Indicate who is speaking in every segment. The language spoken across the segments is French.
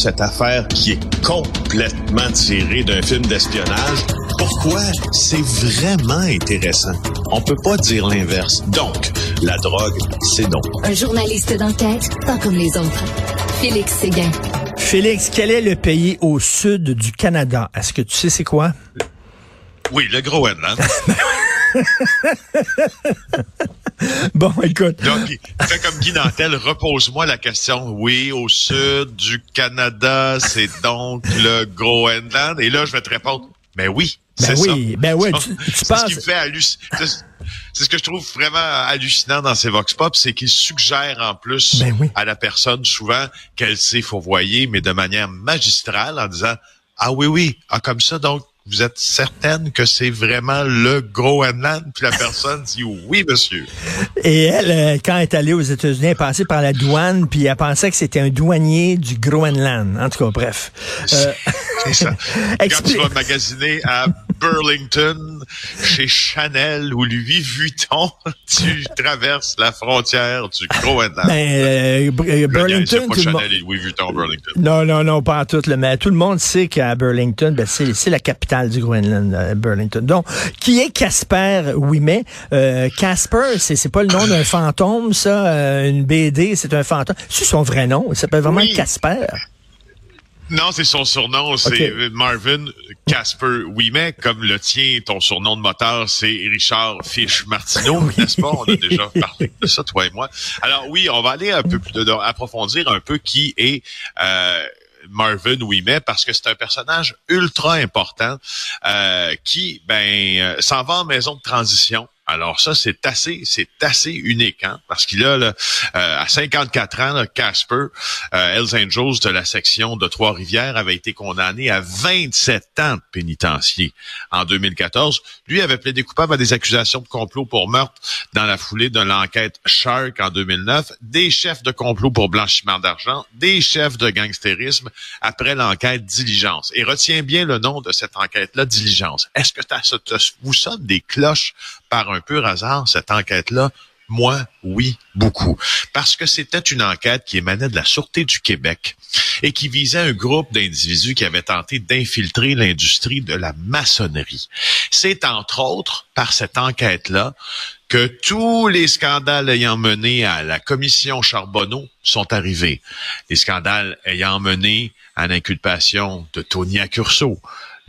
Speaker 1: cette affaire qui est complètement tirée d'un film d'espionnage. Pourquoi? C'est vraiment intéressant. On peut pas dire l'inverse. Donc, la drogue, c'est non.
Speaker 2: Un journaliste d'enquête, pas comme les autres. Félix Séguin.
Speaker 3: Félix, quel est le pays au sud du Canada? Est-ce que tu sais c'est quoi?
Speaker 1: Oui, le Groenland.
Speaker 3: bon, écoute.
Speaker 1: Donc, fais comme Guy Nantel, repose-moi la question. Oui, au sud du Canada, c'est donc le Groenland. Et là, je vais te répondre, mais oui,
Speaker 3: ben oui,
Speaker 1: ça.
Speaker 3: Ben oui, tu, tu
Speaker 1: C'est
Speaker 3: penses...
Speaker 1: ce qui me fait halluciner. C'est ce que je trouve vraiment hallucinant dans ces vox pop, c'est qu'il suggère en plus
Speaker 3: Ben oui.
Speaker 1: à la personne souvent qu'elle sait fourvoyer, mais de manière magistrale en disant ah oui oui ah comme ça donc vous êtes certaine que c'est vraiment le Groenland puis la personne dit oui monsieur.
Speaker 3: Et elle, euh, quand elle est allée aux États-Unis, elle est passée par la douane, puis elle pensait que c'était un douanier du Groenland. En tout cas, bref. Euh,
Speaker 1: C'est ça. Quand tu vas magasiner à Burlington, chez Chanel ou Louis Vuitton, tu traverses la frontière du Groenland.
Speaker 3: ben, euh, euh, Burlington,
Speaker 1: c'est pas
Speaker 3: tout le monde...
Speaker 1: Chanel et Louis Vuitton, Burlington.
Speaker 3: Non, non, non, pas en tout. là, Mais tout le monde sait qu'à Burlington, ben, c'est c'est la capitale du Groenland, euh, Burlington. Donc, qui est Casper Ouimet? Euh, Casper, c'est c'est pas le nom d'un fantôme, ça. euh, une BD, c'est un fantôme. C'est son vrai nom. Il s'appelle vraiment
Speaker 1: Oui. Non, c'est son surnom, c'est. Marvin Casper Ouimet, comme le tien, ton surnom de moteur, c'est Richard Fish Martineau, n'est-ce pas? On a déjà parlé de ça, toi et moi. Alors oui, on va aller un peu plus, de, de- approfondir un peu qui est euh, Marvin Ouimet, parce que c'est un personnage ultra important euh, qui, ben, euh, s'en va en maison de transition. Alors ça, c'est assez, c'est assez unique, hein, parce qu'il a, là, euh, à 54 ans, Casper, euh, Hells de la section de Trois-Rivières avait été condamné à 27 ans de pénitencier en 2014. Lui avait plaidé coupable à des accusations de complot pour meurtre dans la foulée de l'enquête Shark en 2009, des chefs de complot pour blanchiment d'argent, des chefs de gangstérisme après l'enquête Diligence. Et retiens bien le nom de cette enquête-là, Diligence. Est-ce que ça vous sonne des cloches par un pur hasard, cette enquête-là? Moi, oui, beaucoup. Parce que c'était une enquête qui émanait de la Sûreté du Québec et qui visait un groupe d'individus qui avaient tenté d'infiltrer l'industrie de la maçonnerie. C'est entre autres par cette enquête-là que tous les scandales ayant mené à la commission Charbonneau sont arrivés. Les scandales ayant mené à l'inculpation de Tony Accurso,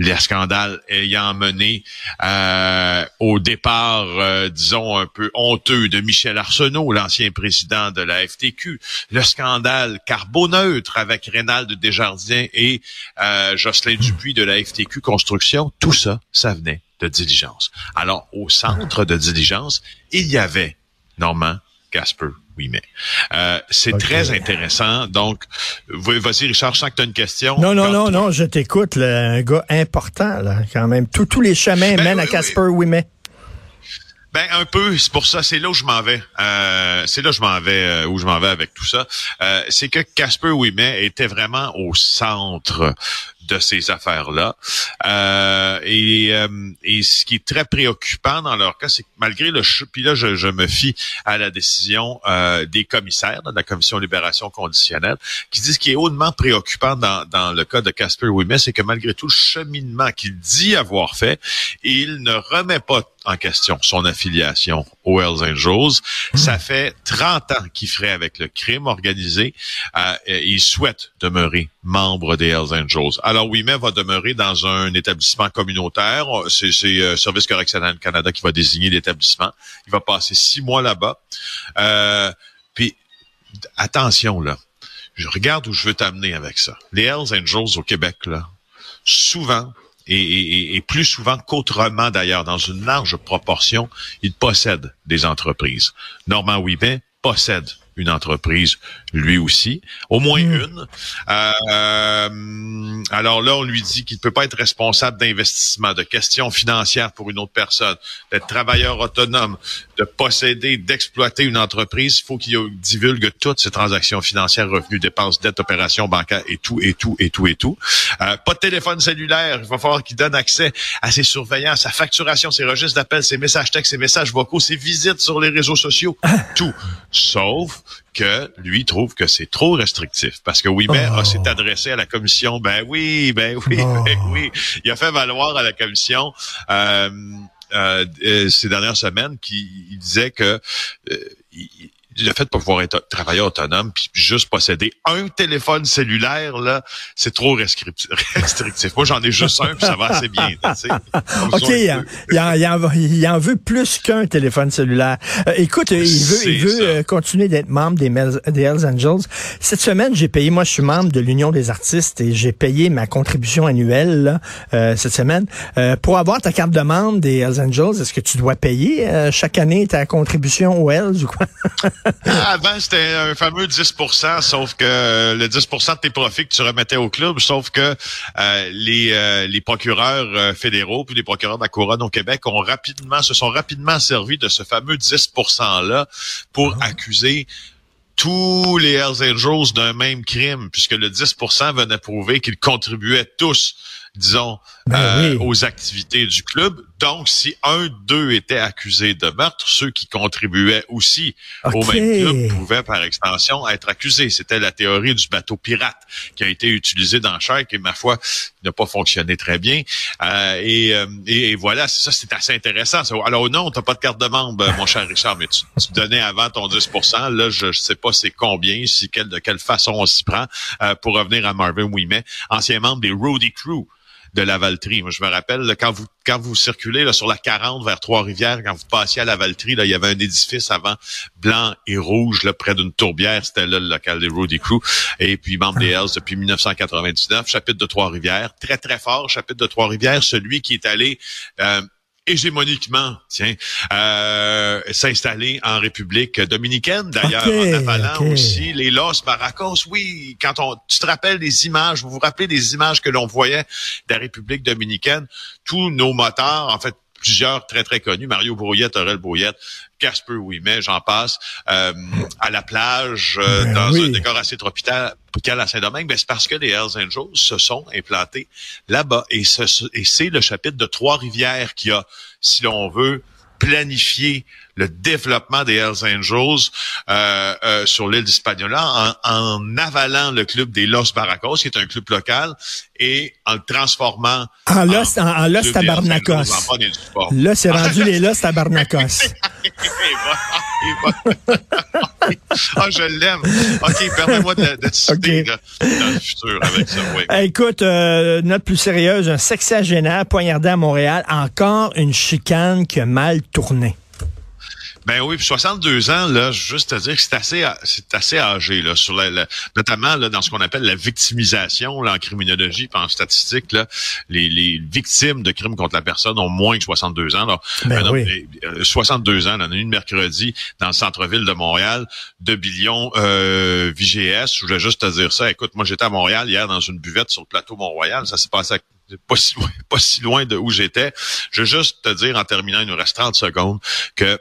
Speaker 1: les scandales ayant mené euh, au départ, euh, disons, un peu honteux de Michel Arsenault, l'ancien président de la FTQ, le scandale carboneutre avec Rénald Desjardins et euh, Jocelyn Dupuis de la FTQ Construction, tout ça, ça venait de diligence. Alors, au centre de diligence, il y avait Normand Casper Ouimet. Euh, c'est très intéressant. Donc, vas-y, Richard, je sens que tu as une question.
Speaker 3: Non, non, non, non, je t'écoute, un gars important, là, quand même. Tous- tous les chemins
Speaker 1: Ben
Speaker 3: mènent
Speaker 1: oui,
Speaker 3: à Casper Ouimet.
Speaker 1: Ben un peu, c'est pour ça, c'est là où je m'en vais. Euh, c'est là où je m'en vais, euh, où je m'en vais avec tout ça. Euh, c'est que Casper Ouimet était vraiment au centre de ces affaires-là. Euh, et, euh, et ce qui est très préoccupant dans leur cas, c'est que malgré le puis là, je, je me fie à la décision euh, des commissaires de la commission libération conditionnelle, qui disent ce qui est hautement préoccupant dans, dans le cas de Casper Ouimet, c'est que malgré tout le cheminement qu'il dit avoir fait, il ne remet pas en question son affiliation aux Hells Angels. Ça fait 30 ans qu'il ferait avec le crime organisé euh, et il souhaite demeurer membre des Hells Angels. Alors Ouimet va demeurer dans un établissement communautaire. C'est c'est, euh, Service correctionnel Canada qui va désigner l'établissement. Il va passer six mois là-bas. Euh, puis attention là, je regarde où je veux t'amener avec ça. Les Hells Angels au Québec là, souvent et, et- et plus souvent qu'autrement d'ailleurs, dans une large proportion, ils possèdent des entreprises. Normand Ouimet possède une entreprise, lui aussi, au moins une. Euh, alors là, on lui dit qu'il ne peut pas être responsable d'investissement, de questions financières pour une autre personne, d'être travailleur autonome, de posséder, d'exploiter une entreprise. Il faut qu'il divulgue toutes ses transactions financières, revenus, dépenses, dettes, opérations bancaires et tout, et tout, et tout, et tout. Euh, pas de téléphone cellulaire. Il va falloir qu'il donne accès à ses surveillants, sa facturation, ses registres d'appel, ses messages textes, ses messages vocaux, ses visites sur les réseaux sociaux. tout. Sauf que lui trouve que c'est trop restrictif parce que oui, mais oh. s'est adressé à la commission. Ben oui, ben oui, oh. ben oui. Il a fait valoir à la commission. Euh, euh, euh ces dernières semaines qui disait que euh, le fait de pouvoir être travailleur autonome puis juste posséder un téléphone cellulaire là, c'est trop restrictif. Moi, j'en ai juste un puis ça va assez bien.
Speaker 3: ok, il en, veut plus qu'un téléphone cellulaire. Euh, écoute, il veut, il veut euh, continuer d'être membre des, des Hells Angels. Cette semaine, j'ai payé. Moi, je suis membre de l'Union des artistes et j'ai payé ma contribution annuelle là, euh, cette semaine pour avoir ta carte de membre des Hells Angels. Est-ce que tu dois payer chaque année ta contribution aux Hells ou quoi?
Speaker 1: Avant, c'était un fameux 10% sauf que euh, le 10% de tes profits que tu remettais au club, sauf que euh, les, euh, les procureurs fédéraux puis les procureurs de la couronne au Québec ont rapidement se sont rapidement servis de ce fameux 10% là pour ah. accuser tous les Hells Angels d'un même crime, puisque le 10% venait prouver qu'ils contribuaient tous disons, ben euh, aux activités du club. Donc, si un d'eux était accusé de meurtre, ceux qui contribuaient aussi au même club pouvaient, par extension, être accusés. C'était la théorie du bateau pirate qui a été utilisée dans Shark et, ma foi, n'a pas fonctionné très bien. Euh, euh, et, et, voilà, ça, c'est assez intéressant. Alors, non, t'as pas de carte de membre, mon cher Richard, mais tu, donnais avant ton 10% Là, je, ne sais pas c'est combien, si quelle, de quelle façon on s'y prend. pour revenir à Marvin Ouimet, ancien membre des Roadie Crew de la Valtrie. Moi, je me rappelle, quand vous quand vous circulez sur la 40 vers Trois-Rivières, quand vous passiez à la Valtrie, là, il y avait un édifice avant blanc et rouge là, près d'une tourbière. C'était là le local des Roadie Crew. Et puis membre des Hells depuis 1999. Chapitre de Trois-Rivières. Très, très fort, chapitre de Trois-Rivières. Celui qui est allé... Euh, hégémoniquement, tiens, euh, s'installer en République dominicaine, d'ailleurs, en avalant aussi les Los Baracos. Oui, quand on, tu te rappelles des images, vous vous rappelez des images que l'on voyait de la République dominicaine, tous nos moteurs, en fait, plusieurs très, très connus, Mario Brouillette, Aurel Brouillette, Casper oui, mais j'en passe, euh, à la plage, euh, ben dans un décor assez tropical à Saint-Domingue, ben c'est parce que les Hells Angels se sont implantés là-bas. Et, et c'est le chapitre de Trois-Rivières qui a, si l'on veut, planifié le développement des Hells Angels euh, euh, sur l'île d'Hispaniola en, en, avalant le club des Los Barracos, qui est un club local, et en le transformant
Speaker 3: en Los, en, en Los Tabarnakos. Là, c'est rendu les Los Tabarnakos.
Speaker 1: ah, je l'aime. OK, permets-moi de, de te citer dans le futur avec ça. Oui.
Speaker 3: Écoute, euh, note plus sérieuse, un sexagénaire poignardé à Montréal, encore une chicane qui a mal tourné.
Speaker 1: Ben oui, puis 62 ans, là, juste à dire que c'est assez, c'est assez âgé, là, sur la, notamment là, dans ce qu'on appelle la victimisation, là, en criminologie, puis en statistique, là, les, les, victimes de crimes contre la personne ont moins que 62 ans. Là.
Speaker 3: Ben oui.
Speaker 1: 62 euh, ans, là, on a eu une mercredi dans le centre-ville de Montréal, de Billion euh, VGS. Je voulais juste te dire ça. Écoute, moi, j'étais à Montréal hier dans une buvette sur le plateau Mont-Royal. Ça s'est passé pas si loin, pas si loin de où j'étais. Je veux juste te dire en terminant, il nous reste 30 secondes, que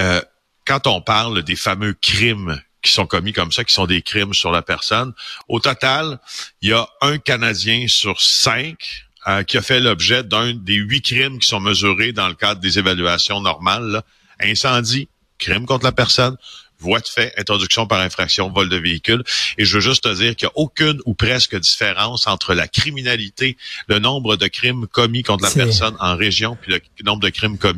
Speaker 1: euh, quand on parle des fameux crimes qui sont commis comme ça, qui sont des crimes sur la personne, au total, il y a un Canadien sur cinq euh, qui a fait l'objet d'un des huit crimes qui sont mesurés dans le cadre des évaluations normales. Incendie, crime contre la personne, voie de fait, introduction par infraction, vol de véhicule. Et je veux juste te dire qu'il n'y a aucune ou presque différence entre la criminalité, le nombre de crimes commis contre la personne en région, puis le nombre de crimes commis